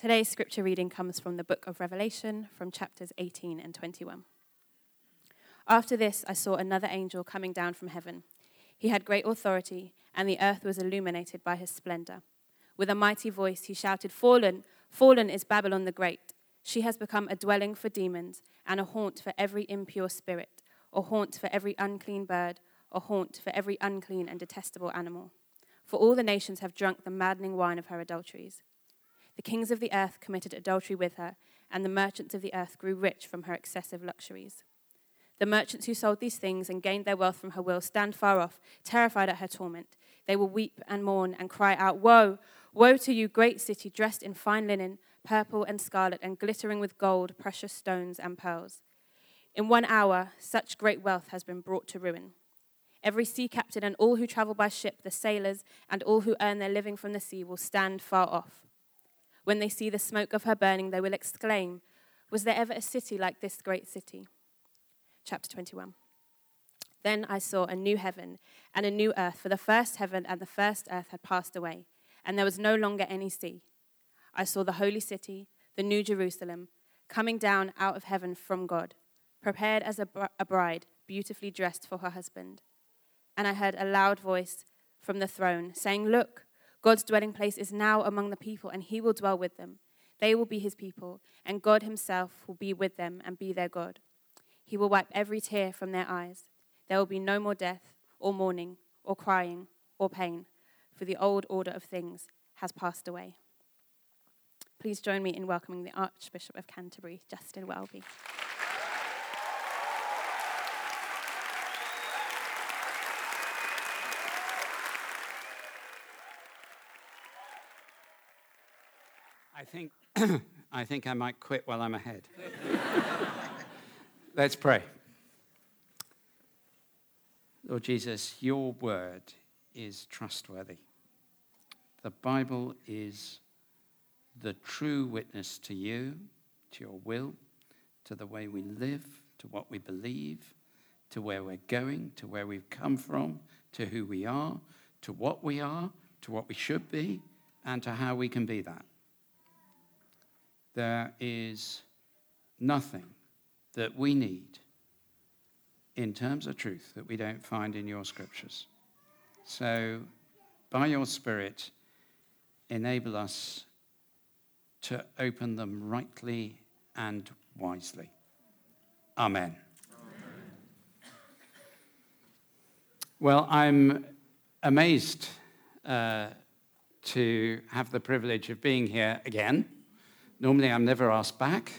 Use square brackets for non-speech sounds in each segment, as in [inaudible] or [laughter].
Today's scripture reading comes from the book of Revelation, from chapters 18 and 21. After this, I saw another angel coming down from heaven. He had great authority, and the earth was illuminated by his splendor. With a mighty voice, he shouted, Fallen, fallen is Babylon the Great. She has become a dwelling for demons, and a haunt for every impure spirit, a haunt for every unclean bird, a haunt for every unclean and detestable animal. For all the nations have drunk the maddening wine of her adulteries. The kings of the earth committed adultery with her, and the merchants of the earth grew rich from her excessive luxuries. The merchants who sold these things and gained their wealth from her will stand far off, terrified at her torment. They will weep and mourn and cry out, Woe! Woe to you, great city, dressed in fine linen, purple and scarlet, and glittering with gold, precious stones, and pearls. In one hour, such great wealth has been brought to ruin. Every sea captain and all who travel by ship, the sailors, and all who earn their living from the sea will stand far off. When they see the smoke of her burning, they will exclaim, Was there ever a city like this great city? Chapter 21. Then I saw a new heaven and a new earth, for the first heaven and the first earth had passed away, and there was no longer any sea. I saw the holy city, the new Jerusalem, coming down out of heaven from God, prepared as a, bride, beautifully dressed for her husband. And I heard a loud voice from the throne saying, Look, God's dwelling place is now among the people, and he will dwell with them. They will be his people, and God himself will be with them and be their God. He will wipe every tear from their eyes. There will be no more death, or mourning, or crying, or pain, for the old order of things has passed away. Please join me in welcoming the Archbishop of Canterbury, Justin Welby. Think, [coughs] I think I might quit while I'm ahead. [laughs] Let's pray. Lord Jesus, your word is trustworthy. The Bible is the true witness to you, to your will, to the way we live, to what we believe, to where we're going, to where we've come from, to who we are, to what we are, to what we should be, and to how we can be that there is nothing that we need in terms of truth that we don't find in your scriptures. So, by your Spirit, enable us to open them rightly and wisely. Amen. Amen. Well, I'm amazed uh, to have the privilege of being here again. Normally, I'm never asked back.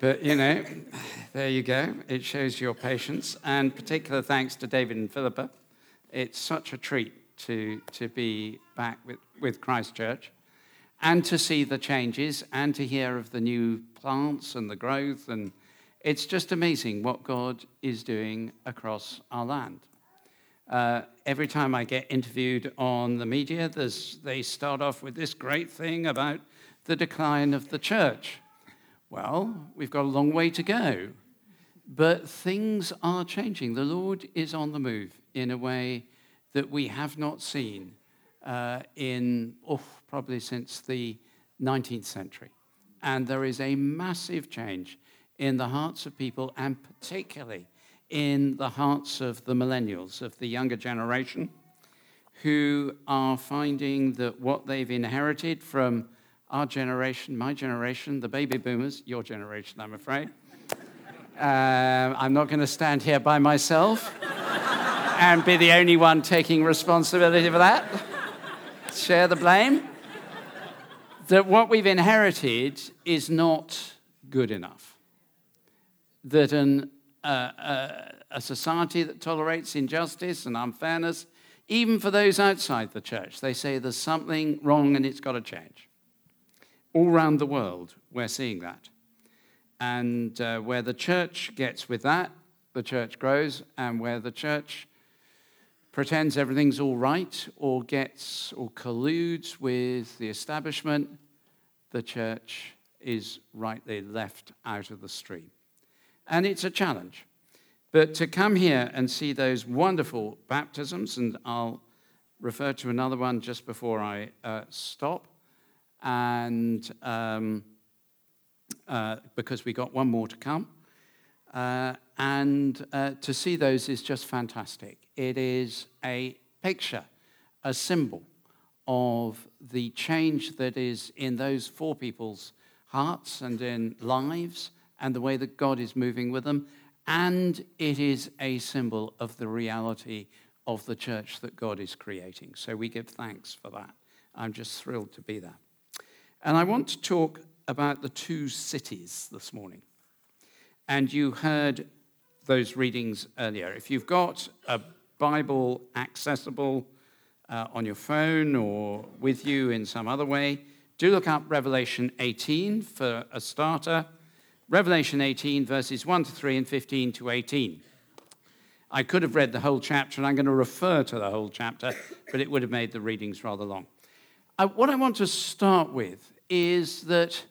but, you know, there you go. It shows your patience. And particular thanks to David and Philippa. It's such a treat to, to be back with, with Christchurch and to see the changes and to hear of the new plants and the growth. And it's just amazing what God is doing across our land. Uh, every time I get interviewed on the media, they start off with this great thing about the decline of the church. Well, we've got a long way to go, but things are changing. The Lord is on the move in a way that we have not seen uh, in oh, probably since the 19th century. And there is a massive change in the hearts of people, and particularly in the hearts of the millennials, of the younger generation, who are finding that what they've inherited from our generation, my generation, the baby boomers, your generation, I'm afraid. [laughs] Uh, I'm not going to stand here by myself and be the only one taking responsibility for that. Share the blame. That what we've inherited is not good enough. That an, uh, uh, a society that tolerates injustice and unfairness, even for those outside the church, they say there's something wrong and it's got to change. All around the world, we're seeing that. And uh, where the church gets with that, the church grows, and where the church pretends everything's all right or gets or colludes with the establishment, the church is rightly left out of the stream. And it's a challenge. But to come here and see those wonderful baptisms, and I'll refer to another one just before I uh, stop, and um, uh, because we got one more to come. Uh, and uh, to see those is just fantastic. It is a picture, a symbol of the change that is in those four people's hearts and in lives and the way that God is moving with them. And it is a symbol of the reality of the church that God is creating. So we give thanks for that. I'm just thrilled to be there. And I want to talk about the two cities this morning. And you heard those readings earlier. If you've got a Bible accessible uh, on your phone or with you in some other way, do look up Revelation 18 for a starter. Revelation 18, verses 1 to 3 and 15 to 18. I could have read the whole chapter, and I'm going to refer to the whole chapter, but it would have made the readings rather long. Uh, what I want to start with is that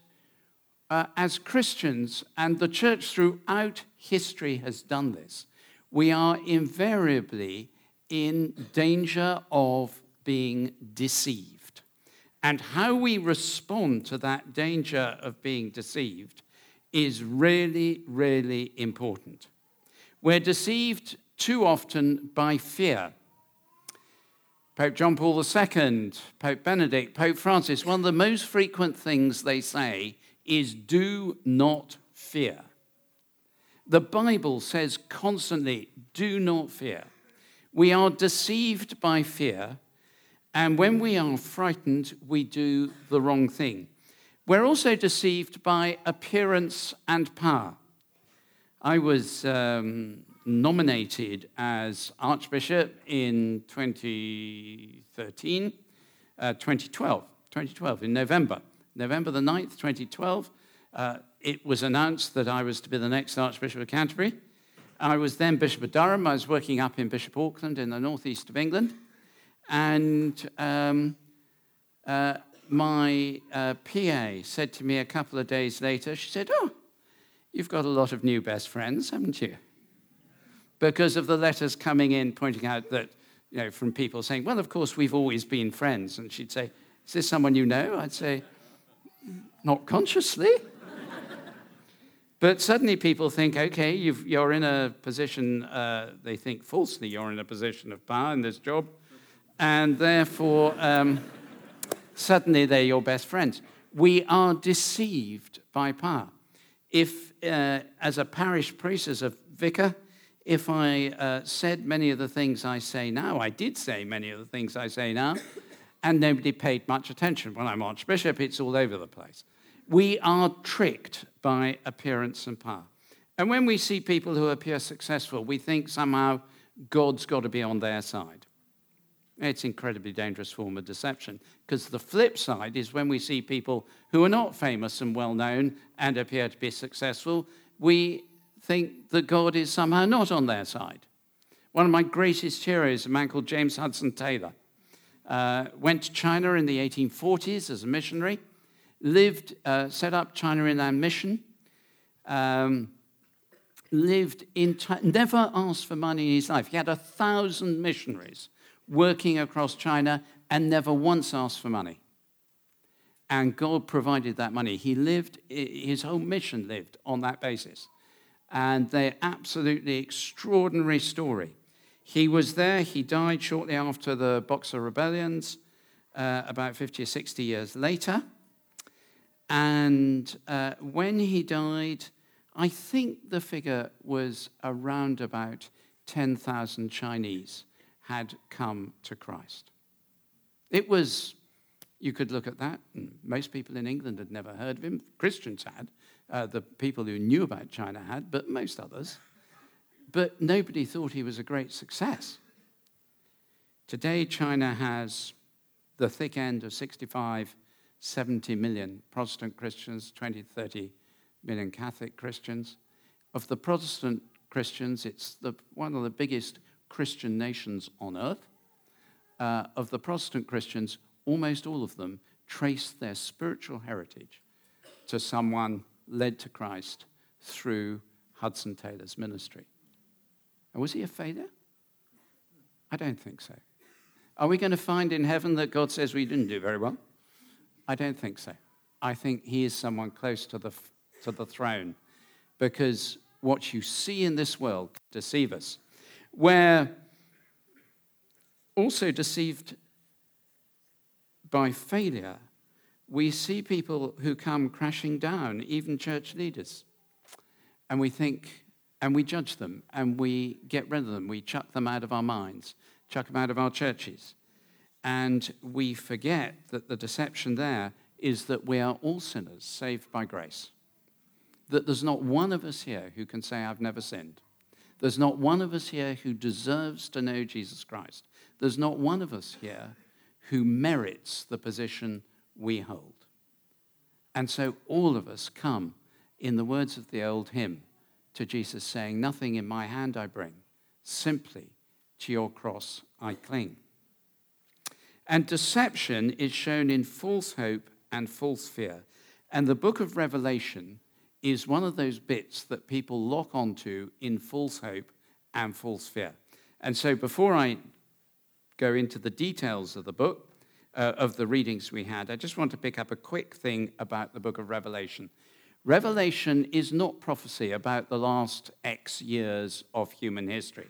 uh, as Christians, and the church throughout history has done this, we are invariably in danger of being deceived. And how we respond to that danger of being deceived is really, really important. We're deceived too often by fear. Pope John Paul II, Pope Benedict, Pope Francis, one of the most frequent things they say is do not fear. The Bible says constantly, do not fear. We are deceived by fear, and when we are frightened, we do the wrong thing. We're also deceived by appearance and power. I was um, nominated as Archbishop in 2013, uh, 2012, 2012, in November. November the 9th, 2012. Uh, it was announced that I was to be the next Archbishop of Canterbury. I was then Bishop of Durham. I was working up in Bishop Auckland in the northeast of England. And um, uh, my uh, PA said to me a couple of days later, she said, Oh, you've got a lot of new best friends, haven't you? Because of the letters coming in pointing out that, you know, from people saying, Well, of course, we've always been friends. And she'd say, Is this someone you know? I'd say, Not consciously. But suddenly people think, okay, you are in a position, uh, they think falsely you're in a position of power in this job, and therefore um, suddenly they're your best friends. We are deceived by power. If, uh, as a parish priest, as a vicar, if I uh, said many of the things I say now, I did say many of the things I say now, and nobody paid much attention. When I'm Archbishop, it's all over the place we are tricked by appearance and power. And when we see people who appear successful, we think somehow God's got to be on their side. It's incredibly dangerous form of deception because the flip side is when we see people who are not famous and well known and appear to be successful, we think that God is somehow not on their side. One of my greatest heroes, a man called James Hudson Taylor, uh, went to China in the 1840s as a missionary lived, uh, set up China Inland Mission, um, lived in, never asked for money in his life. He had a thousand missionaries working across China and never once asked for money. And God provided that money. He lived, his whole mission lived on that basis. And they're absolutely extraordinary story. He was there, he died shortly after the Boxer rebellions, uh, about 50 or 60 years later. And uh, when he died, I think the figure was around about 10,000 Chinese had come to Christ. It was, you could look at that, most people in England had never heard of him. Christians had, uh, the people who knew about China had, but most others. But nobody thought he was a great success. Today, China has the thick end of 65 70 million Protestant Christians, 20, 30 million Catholic Christians. Of the Protestant Christians, it's the, one of the biggest Christian nations on earth. Uh, of the Protestant Christians, almost all of them trace their spiritual heritage to someone led to Christ through Hudson Taylor's ministry. And was he a failure? I don't think so. Are we going to find in heaven that God says we didn't do very well? I don't think so. I think he is someone close to the, to the throne because what you see in this world deceive us. We're also deceived by failure. We see people who come crashing down, even church leaders, and we think, and we judge them, and we get rid of them. We chuck them out of our minds, chuck them out of our churches. And we forget that the deception there is that we are all sinners saved by grace. That there's not one of us here who can say, I've never sinned. There's not one of us here who deserves to know Jesus Christ. There's not one of us here who merits the position we hold. And so all of us come, in the words of the old hymn, to Jesus saying, Nothing in my hand I bring, simply to your cross I cling. And deception is shown in false hope and false fear. And the book of Revelation is one of those bits that people lock onto in false hope and false fear. And so before I go into the details of the book, uh, of the readings we had, I just want to pick up a quick thing about the book of Revelation. Revelation is not prophecy about the last X years of human history.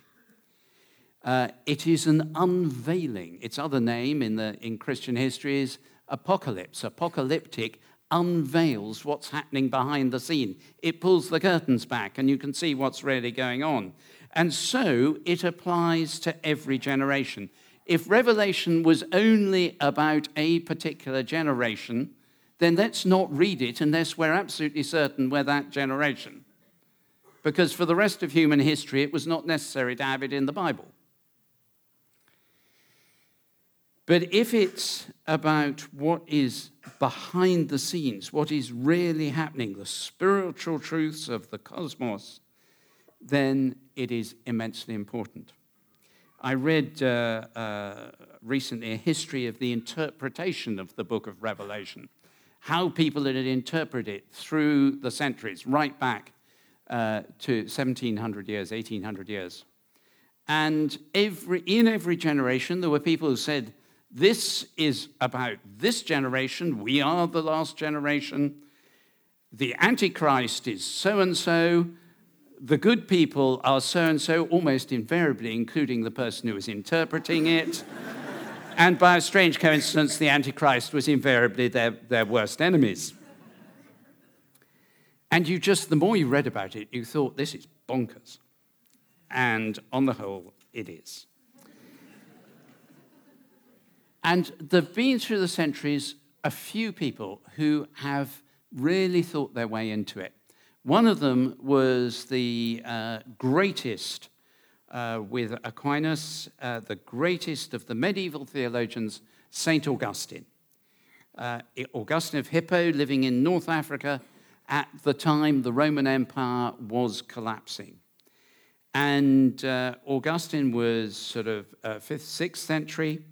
Uh, it is an unveiling. Its other name in, the, in Christian history is apocalypse. Apocalyptic unveils what's happening behind the scene. It pulls the curtains back and you can see what's really going on. And so it applies to every generation. If Revelation was only about a particular generation, then let's not read it unless we're absolutely certain we're that generation. Because for the rest of human history, it was not necessary to have it in the Bible. But if it's about what is behind the scenes, what is really happening, the spiritual truths of the cosmos, then it is immensely important. I read uh, uh, recently a history of the interpretation of the book of Revelation, how people had interpreted it through the centuries, right back uh, to 1700 years, 1800 years. And every, in every generation, there were people who said, this is about this generation. We are the last generation. The Antichrist is so and so. The good people are so and so, almost invariably, including the person who was interpreting it. [laughs] and by a strange coincidence, the Antichrist was invariably their, their worst enemies. And you just, the more you read about it, you thought, this is bonkers. And on the whole, it is. And there have been through the centuries a few people who have really thought their way into it. One of them was the uh, greatest, uh, with Aquinas, uh, the greatest of the medieval theologians, St. Augustine. Uh, Augustine of Hippo, living in North Africa at the time the Roman Empire was collapsing. And uh, Augustine was sort of 5th, uh, 6th century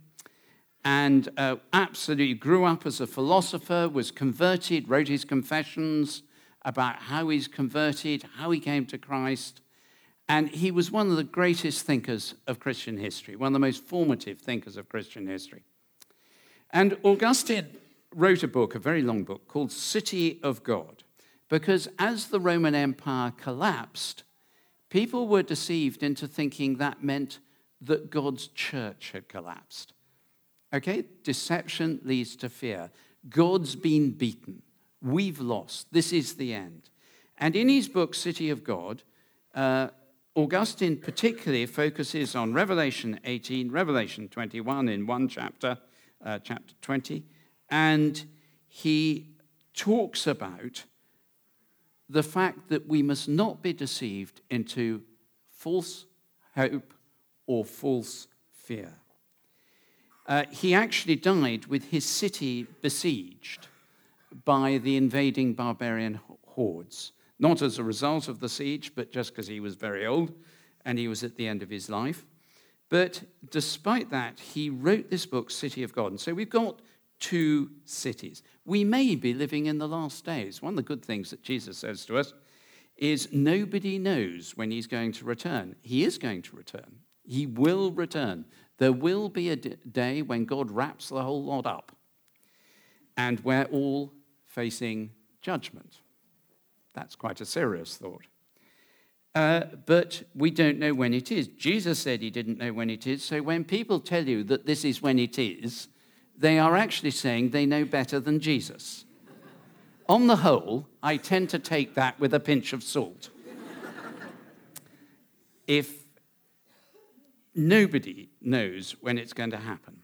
and absolutely grew up as a philosopher, was converted, wrote his confessions about how he's converted, how he came to Christ. And he was one of the greatest thinkers of Christian history, one of the most formative thinkers of Christian history. And Augustine wrote a book, a very long book, called City of God, because as the Roman Empire collapsed, people were deceived into thinking that meant that God's church had collapsed. Okay? Deception leads to fear. God's been beaten. We've lost. This is the end. And in his book, City of God, uh, Augustine particularly focuses on Revelation 18, Revelation 21 in one chapter, uh, chapter 20, and he talks about the fact that we must not be deceived into false hope or false fear. Uh, he actually died with his city besieged by the invading barbarian hordes. Not as a result of the siege, but just because he was very old and he was at the end of his life. But despite that, he wrote this book, City of God. And so we've got two cities. We may be living in the last days. One of the good things that Jesus says to us is nobody knows when he's going to return. He is going to return, he will return. There will be a day when God wraps the whole lot up. and we're all facing judgment. That's quite a serious thought. Uh, but we don't know when it is. Jesus said he didn't know when it is. So when people tell you that this is when it is, they are actually saying they know better than Jesus. On the whole, I tend to take that with a pinch of salt. [laughs] if nobody knows when it's going to happen.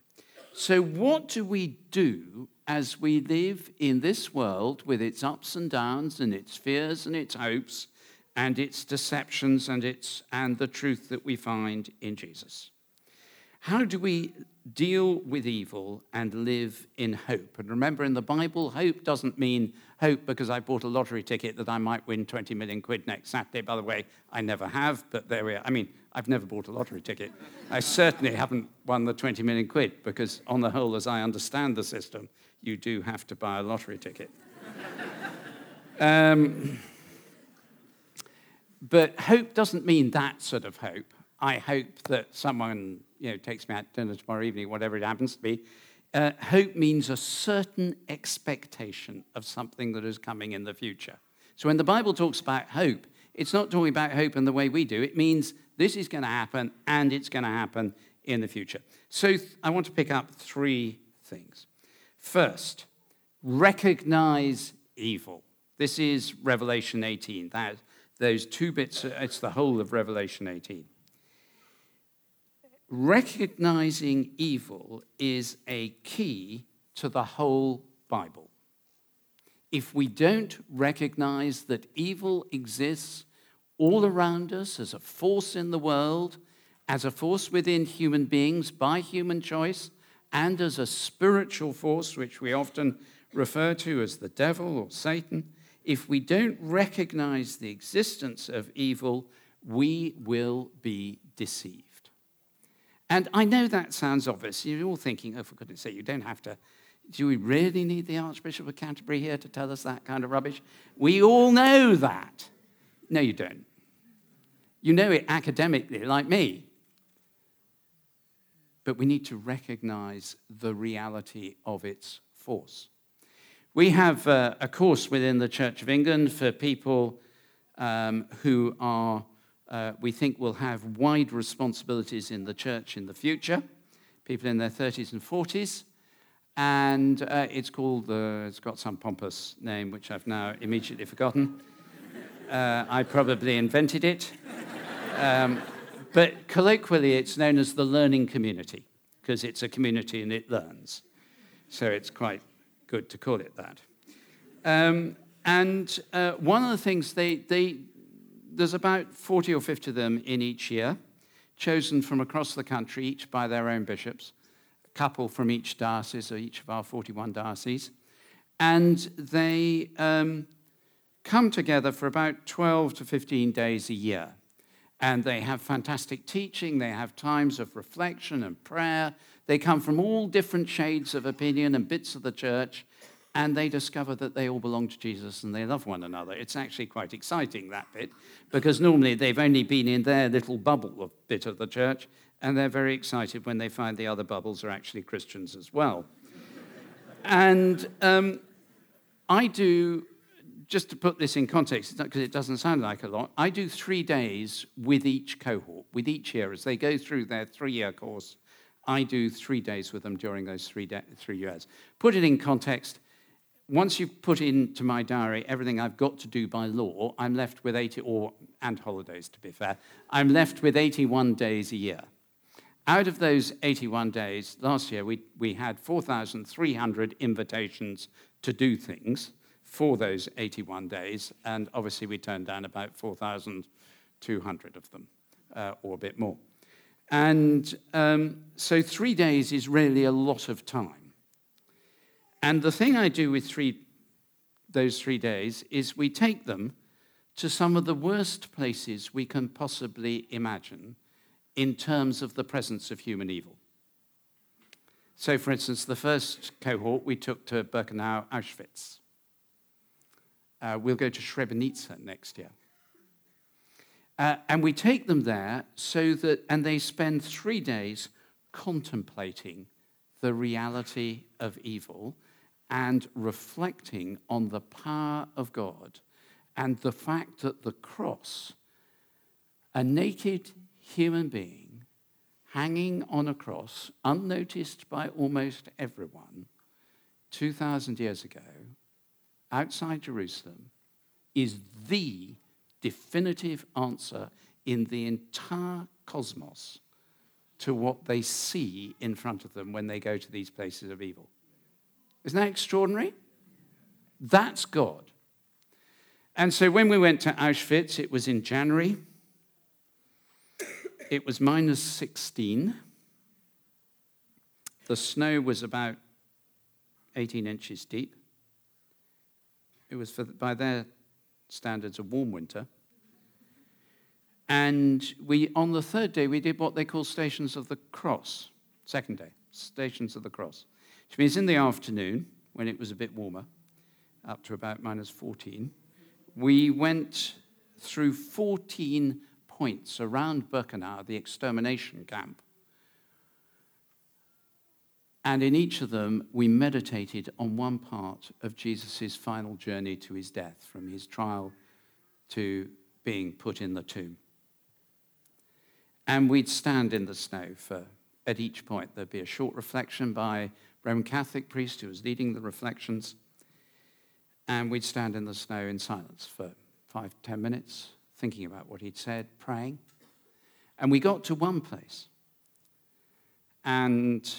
So, what do we do as we live in this world with its ups and downs and its fears and its hopes and its deceptions and, its, and the truth that we find in Jesus? How do we deal with evil and live in hope? And remember, in the Bible, hope doesn't mean hope because I bought a lottery ticket that I might win 20 million quid next Saturday. By the way, I never have, but there we are. I mean, I've never bought a lottery ticket. I certainly haven't won the 20 million quid because, on the whole, as I understand the system, you do have to buy a lottery ticket. [laughs] um, but hope doesn't mean that sort of hope. I hope that someone you know, takes me out to dinner tomorrow evening, whatever it happens to be. Uh, hope means a certain expectation of something that is coming in the future. So when the Bible talks about hope, it's not talking about hope in the way we do. It means this is going to happen and it's going to happen in the future. So th- I want to pick up three things. First, recognize evil. This is Revelation 18. That, those two bits, it's the whole of Revelation 18 recognizing evil is a key to the whole Bible. If we don't recognize that evil exists all around us as a force in the world, as a force within human beings by human choice, and as a spiritual force, which we often refer to as the devil or Satan, if we don't recognize the existence of evil, we will be deceived. And I know that sounds obvious. You're all thinking, oh, for goodness sake, you don't have to. Do we really need the Archbishop of Canterbury here to tell us that kind of rubbish? We all know that. No, you don't. You know it academically, like me. But we need to recognize the reality of its force. We have uh, a course within the Church of England for people um, who are uh, we think will have wide responsibilities in the church in the future, people in their 30s and 40s. And uh, it's called, uh, it's got some pompous name, which I've now immediately forgotten. [laughs] Uh, I probably invented it. Um, but colloquially, it's known as the learning community, because it's a community and it learns. So it's quite good to call it that. Um, and uh, one of the things they, they, there's about 40 or 50 of them in each year, chosen from across the country, each by their own bishops, a couple from each diocese, or each of our 41 dioceses. And they um, come together for about 12 to 15 days a year. And they have fantastic teaching, they have times of reflection and prayer. They come from all different shades of opinion and bits of the church, and they discover that they all belong to Jesus and they love one another. It's actually quite exciting, that bit, because normally they've only been in their little bubble of bit of the church, and they're very excited when they find the other bubbles are actually Christians as well. and um, I do, just to put this in context, because it doesn't sound like a lot, I do three days with each cohort, with each year, as they go through their three year course. I do three days with them during those three, de- three years. Put it in context, once you've put into my diary everything I've got to do by law, I'm left with 80, or, and holidays to be fair, I'm left with 81 days a year. Out of those 81 days, last year we, we had 4,300 invitations to do things for those 81 days, and obviously we turned down about 4,200 of them, uh, or a bit more. And um, so three days is really a lot of time. And the thing I do with three, those three days is we take them to some of the worst places we can possibly imagine in terms of the presence of human evil. So, for instance, the first cohort we took to Birkenau, Auschwitz. Uh, we'll go to Srebrenica next year. Uh, and we take them there so that, and they spend three days contemplating the reality of evil and reflecting on the power of God and the fact that the cross, a naked human being hanging on a cross, unnoticed by almost everyone, 2,000 years ago, outside Jerusalem, is the definitive answer in the entire cosmos to what they see in front of them when they go to these places of evil. Isn't that extraordinary? That's God. And so when we went to Auschwitz, it was in January. It was minus 16. The snow was about 18 inches deep. It was, for, by their standards, a warm winter. And we, on the third day, we did what they call Stations of the Cross. Second day, Stations of the Cross which means in the afternoon, when it was a bit warmer, up to about minus 14, we went through 14 points around Birkenau, the extermination camp. And in each of them, we meditated on one part of Jesus' final journey to his death, from his trial to being put in the tomb. And we'd stand in the snow for, at each point. There'd be a short reflection by Roman Catholic priest who was leading the reflections. And we'd stand in the snow in silence for five, ten minutes, thinking about what he'd said, praying. And we got to one place. And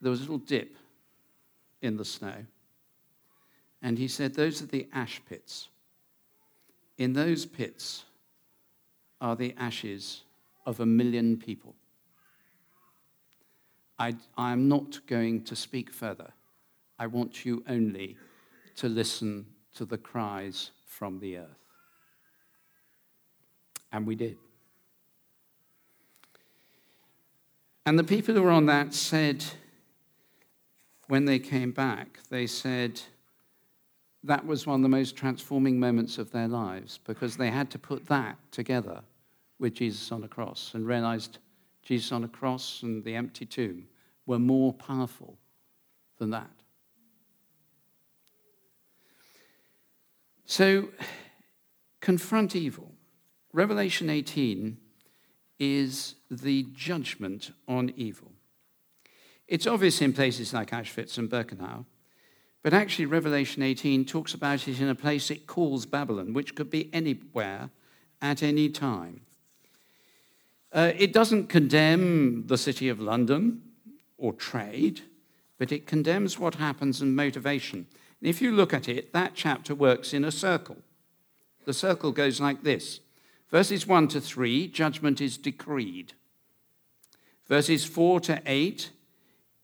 there was a little dip in the snow. And he said, Those are the ash pits. In those pits are the ashes of a million people. I, am not going to speak further. I want you only to listen to the cries from the earth. And we did. And the people who were on that said, when they came back, they said that was one of the most transforming moments of their lives because they had to put that together with Jesus on a cross and realized Jesus on a cross and the empty tomb were more powerful than that. So, confront evil. Revelation 18 is the judgment on evil. It's obvious in places like Auschwitz and Birkenau, but actually, Revelation 18 talks about it in a place it calls Babylon, which could be anywhere at any time. Uh, it doesn't condemn the city of London or trade, but it condemns what happens in motivation. And if you look at it, that chapter works in a circle. The circle goes like this Verses 1 to 3, judgment is decreed. Verses 4 to 8,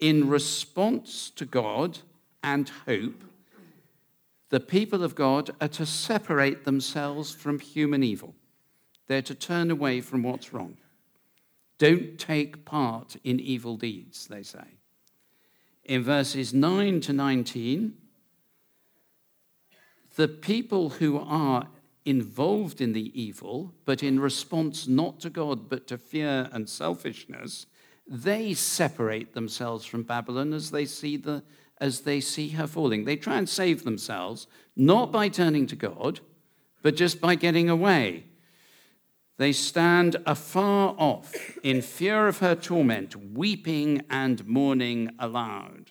in response to God and hope, the people of God are to separate themselves from human evil. They're to turn away from what's wrong. Don't take part in evil deeds, they say. In verses 9 to 19, the people who are involved in the evil, but in response not to God, but to fear and selfishness, they separate themselves from Babylon as they see, the, as they see her falling. They try and save themselves, not by turning to God, but just by getting away they stand afar off in fear of her torment, weeping and mourning aloud.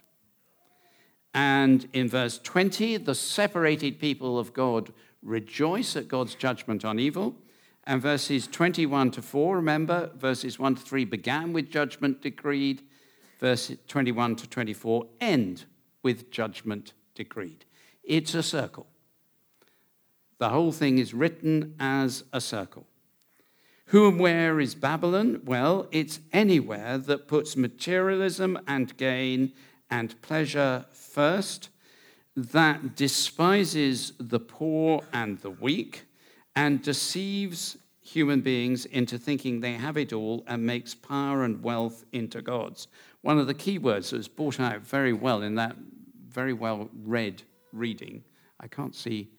And in verse 20, the separated people of God rejoice at God's judgment on evil. And verses 21 to 4, remember, verses 1 to 3 began with judgment decreed. Verse 21 to 24 end with judgment decreed. It's a circle. The whole thing is written as a circle. Who and where is Babylon? Well, it's anywhere that puts materialism and gain and pleasure first, that despises the poor and the weak, and deceives human beings into thinking they have it all and makes power and wealth into gods. One of the key words that was brought out very well in that very well read reading. I can't see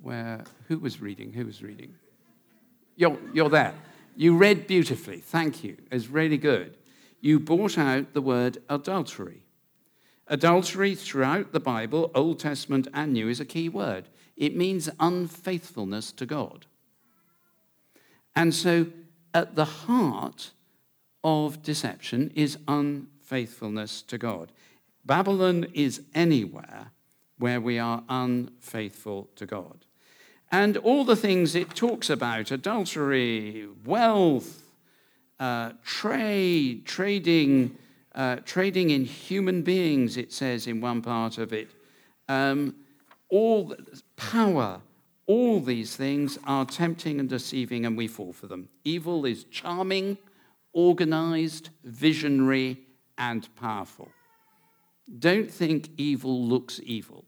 where, who was reading? Who was reading? You're, you're there. You read beautifully. Thank you. It's really good. You brought out the word adultery. Adultery throughout the Bible, Old Testament and New, is a key word. It means unfaithfulness to God. And so, at the heart of deception is unfaithfulness to God. Babylon is anywhere where we are unfaithful to God. And all the things it talks about adultery, wealth, uh, trade, trading, uh, trading in human beings, it says in one part of it, um, all power, all these things are tempting and deceiving, and we fall for them. Evil is charming, organized, visionary, and powerful. Don't think evil looks evil.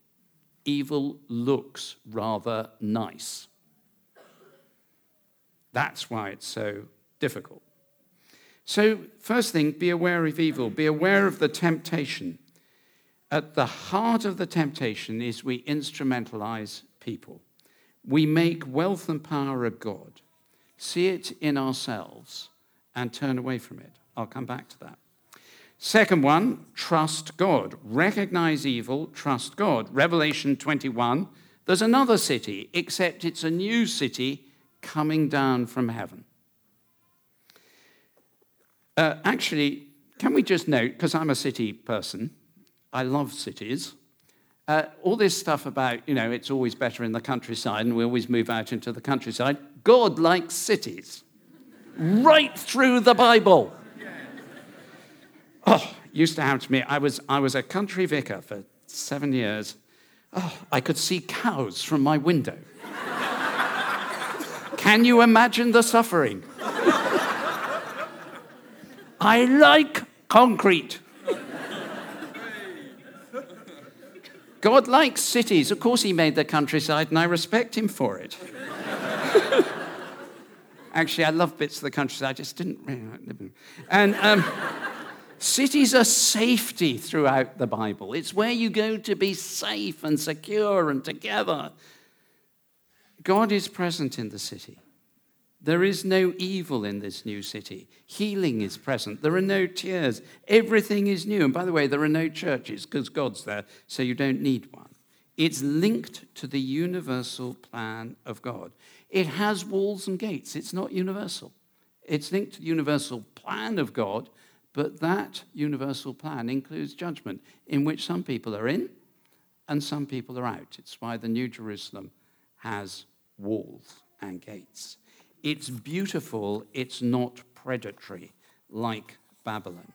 Evil looks rather nice. That's why it's so difficult. So, first thing, be aware of evil, be aware of the temptation. At the heart of the temptation is we instrumentalize people. We make wealth and power a God, see it in ourselves, and turn away from it. I'll come back to that. Second one, trust God. Recognize evil, trust God. Revelation 21, there's another city, except it's a new city coming down from heaven. Uh, actually, can we just note, because I'm a city person, I love cities. Uh, all this stuff about, you know, it's always better in the countryside and we always move out into the countryside. God likes cities. right through the Bible. Oh, used to happen to me. I was, I was a country vicar for seven years. Oh, I could see cows from my window. Can you imagine the suffering? I like concrete. God likes cities. Of course, He made the countryside, and I respect Him for it. [laughs] Actually, I love bits of the countryside. I just didn't really like living. And um, cities are safety throughout the Bible. It's where you go to be safe and secure and together. God is present in the city. There is no evil in this new city. Healing is present. There are no tears. Everything is new. And by the way, there are no churches because God's there, so you don't need one. It's linked to the universal plan of God. It has walls and gates, it's not universal. It's linked to the universal plan of God, but that universal plan includes judgment, in which some people are in and some people are out. It's why the New Jerusalem has walls and gates. It's beautiful, it's not predatory like Babylon.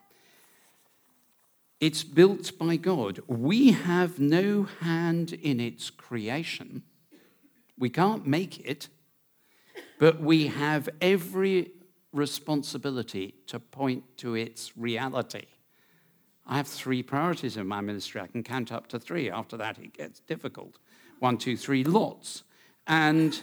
It's built by God. We have no hand in its creation. We can't make it, but we have every responsibility to point to its reality. I have three priorities in my ministry. I can count up to three. After that, it gets difficult. One, two, three, lots. And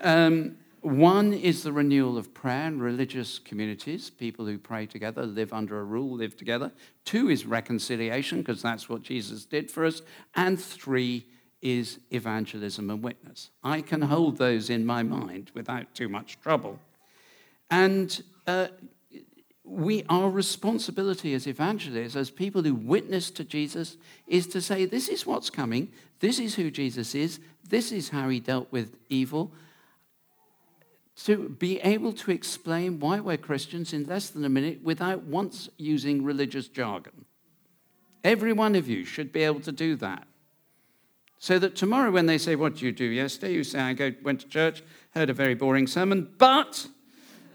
um, one is the renewal of prayer and religious communities, people who pray together, live under a rule, live together. Two is reconciliation, because that's what Jesus did for us. And three is evangelism and witness. I can hold those in my mind without too much trouble. And uh, we, our responsibility as evangelists, as people who witness to Jesus, is to say, this is what's coming, this is who Jesus is, this is how he dealt with evil, to be able to explain why we're Christians in less than a minute without once using religious jargon. Every one of you should be able to do that. So that tomorrow, when they say, What did you do yesterday? You say, I go, went to church, heard a very boring sermon, but.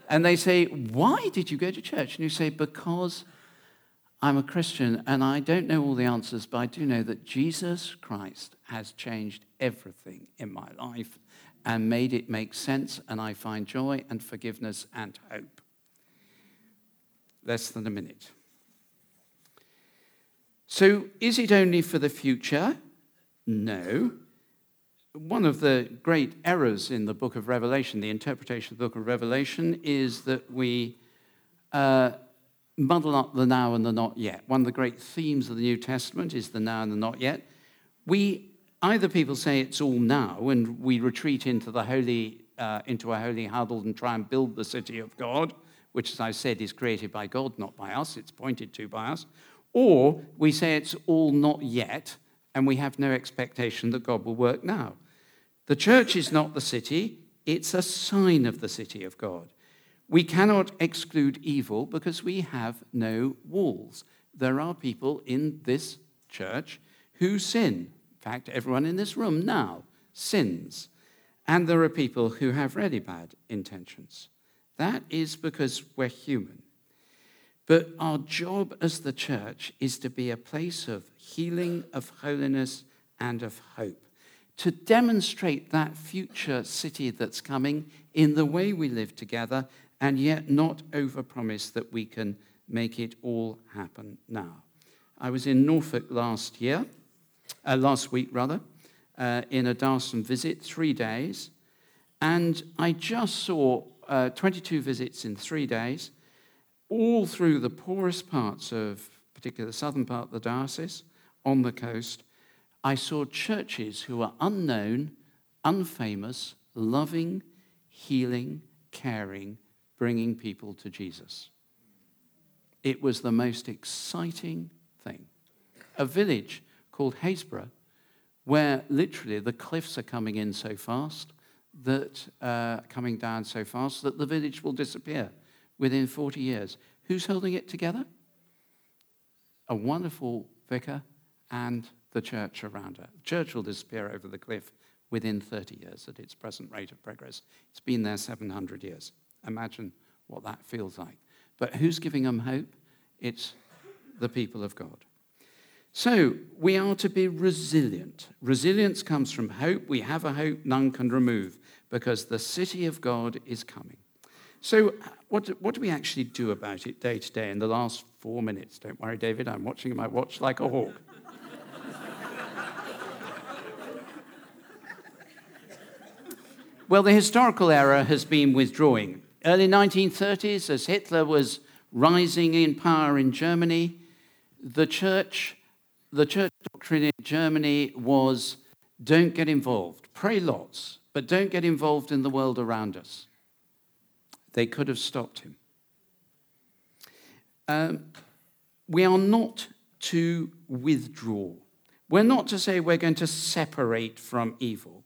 And they say, Why did you go to church? And you say, Because I'm a Christian and I don't know all the answers, but I do know that Jesus Christ has changed everything in my life and made it make sense, and I find joy and forgiveness and hope. Less than a minute. So, is it only for the future? No. One of the great errors in the book of Revelation, the interpretation of the book of Revelation, is that we uh, muddle up the now and the not yet. One of the great themes of the New Testament is the now and the not yet. We either people say it's all now and we retreat into the holy uh, into a holy huddle and try and build the city of God, which, as I said, is created by God, not by us. It's pointed to by us. Or we say it's all not yet, and we have no expectation that God will work now. The church is not the city, it's a sign of the city of God. We cannot exclude evil because we have no walls. There are people in this church who sin. In fact, everyone in this room now sins. And there are people who have really bad intentions. That is because we're human. But our job as the church is to be a place of healing, of holiness, and of hope. To demonstrate that future city that's coming in the way we live together, and yet not overpromise that we can make it all happen now. I was in Norfolk last year, uh, last week rather, uh, in a Darson visit, three days, and I just saw uh, 22 visits in three days all through the poorest parts of, particularly the southern part of the diocese, on the coast, I saw churches who were unknown, unfamous, loving, healing, caring, bringing people to Jesus. It was the most exciting thing. A village called Happisburgh, where literally the cliffs are coming in so fast that uh, coming down so fast that the village will disappear within 40 years. Who's holding it together? A wonderful vicar and the church around her. The church will disappear over the cliff within 30 years at its present rate of progress. It's been there 700 years. Imagine what that feels like. But who's giving them hope? It's the people of God. So we are to be resilient. Resilience comes from hope. We have a hope none can remove because the city of God is coming. So, what, what do we actually do about it day to day in the last four minutes? Don't worry, David, I'm watching my watch like a hawk. [laughs] well, the historical era has been withdrawing. Early 1930s, as Hitler was rising in power in Germany, the church, the church doctrine in Germany was don't get involved. Pray lots, but don't get involved in the world around us. They could have stopped him. Um, we are not to withdraw. We're not to say we're going to separate from evil.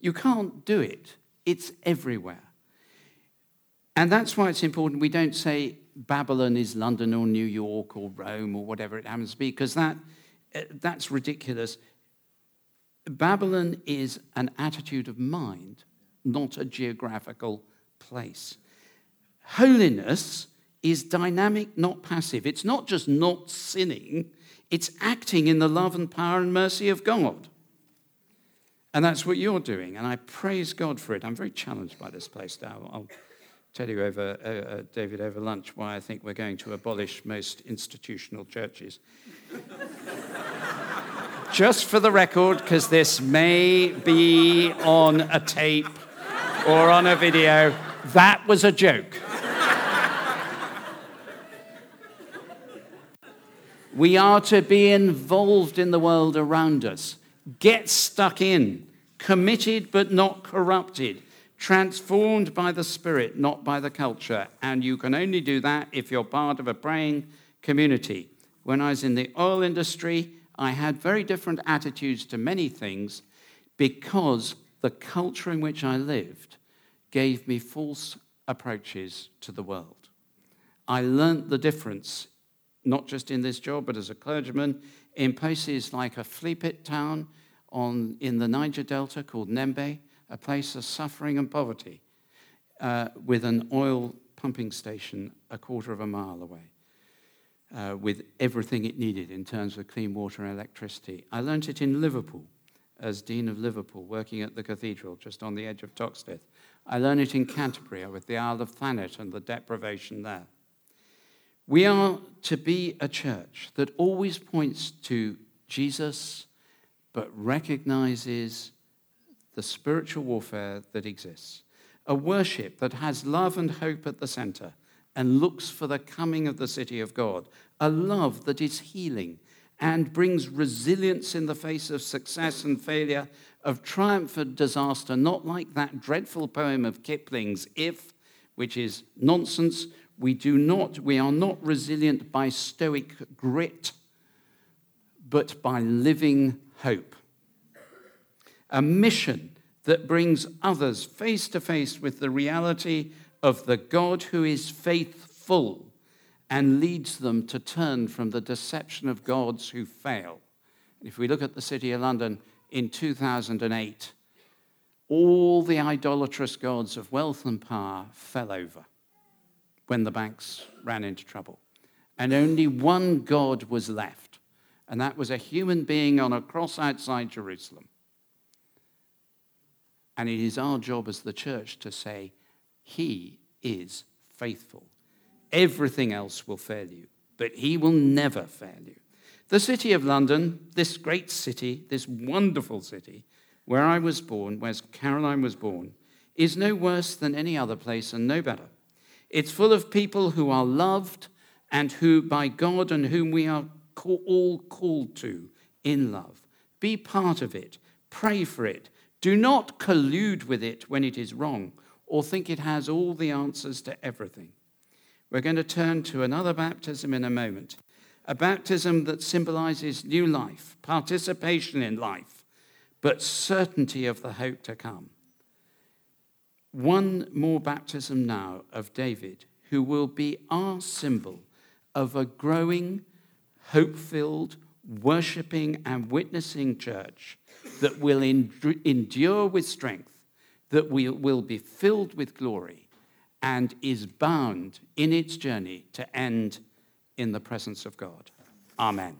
You can't do it, it's everywhere. And that's why it's important we don't say Babylon is London or New York or Rome or whatever it happens to be, because that, Eh, that's ridiculous. Babylon is an attitude of mind, not a geographical place. Holiness is dynamic, not passive. It's not just not sinning, it's acting in the love and power and mercy of God. And that's what you're doing. And I praise God for it. I'm very challenged by this place now. I'll tell you over, uh, uh, David, over lunch, why I think we're going to abolish most institutional churches. [laughs] Just for the record, because this may be on a tape or on a video, that was a joke. We are to be involved in the world around us, get stuck in, committed but not corrupted, transformed by the Spirit, not by the culture. And you can only do that if you're part of a praying community. When I was in the oil industry, I had very different attitudes to many things because the culture in which I lived gave me false approaches to the world. I learnt the difference not just in this job, but as a clergyman, in places like a flea pit town on, in the Niger Delta called Nembe, a place of suffering and poverty, uh, with an oil pumping station a quarter of a mile away, uh, with everything it needed in terms of clean water and electricity. I learnt it in Liverpool as Dean of Liverpool, working at the cathedral just on the edge of Toxteth. I learned it in Canterbury with the Isle of Thanet and the deprivation there. We are to be a church that always points to Jesus, but recognizes the spiritual warfare that exists. A worship that has love and hope at the center and looks for the coming of the city of God. A love that is healing and brings resilience in the face of success and failure, of triumph and disaster, not like that dreadful poem of Kipling's If, which is nonsense, we do not, we are not resilient by stoic grit, but by living hope. A mission that brings others face to face with the reality of the God who is faithful and leads them to turn from the deception of gods who fail. If we look at the City of London in 2008, all the idolatrous gods of wealth and power fell over when the banks ran into trouble. And only one God was left, and that was a human being on a cross outside Jerusalem. And it is our job as the church to say, He is faithful. Everything else will fail you, but He will never fail you. The city of London, this great city, this wonderful city, where I was born, where Caroline was born, is no worse than any other place and no better. It's full of people who are loved and who, by God, and whom we are all called to in love. Be part of it, pray for it. Do not collude with it when it is wrong or think it has all the answers to everything. We're going to turn to another baptism in a moment, a baptism that symbolizes new life, participation in life, but certainty of the hope to come. One more baptism now of David, who will be our symbol of a growing, hope filled, worshipping, and witnessing church that will endure with strength, that we will be filled with glory, and is bound in its journey to end in the presence of God. Amen.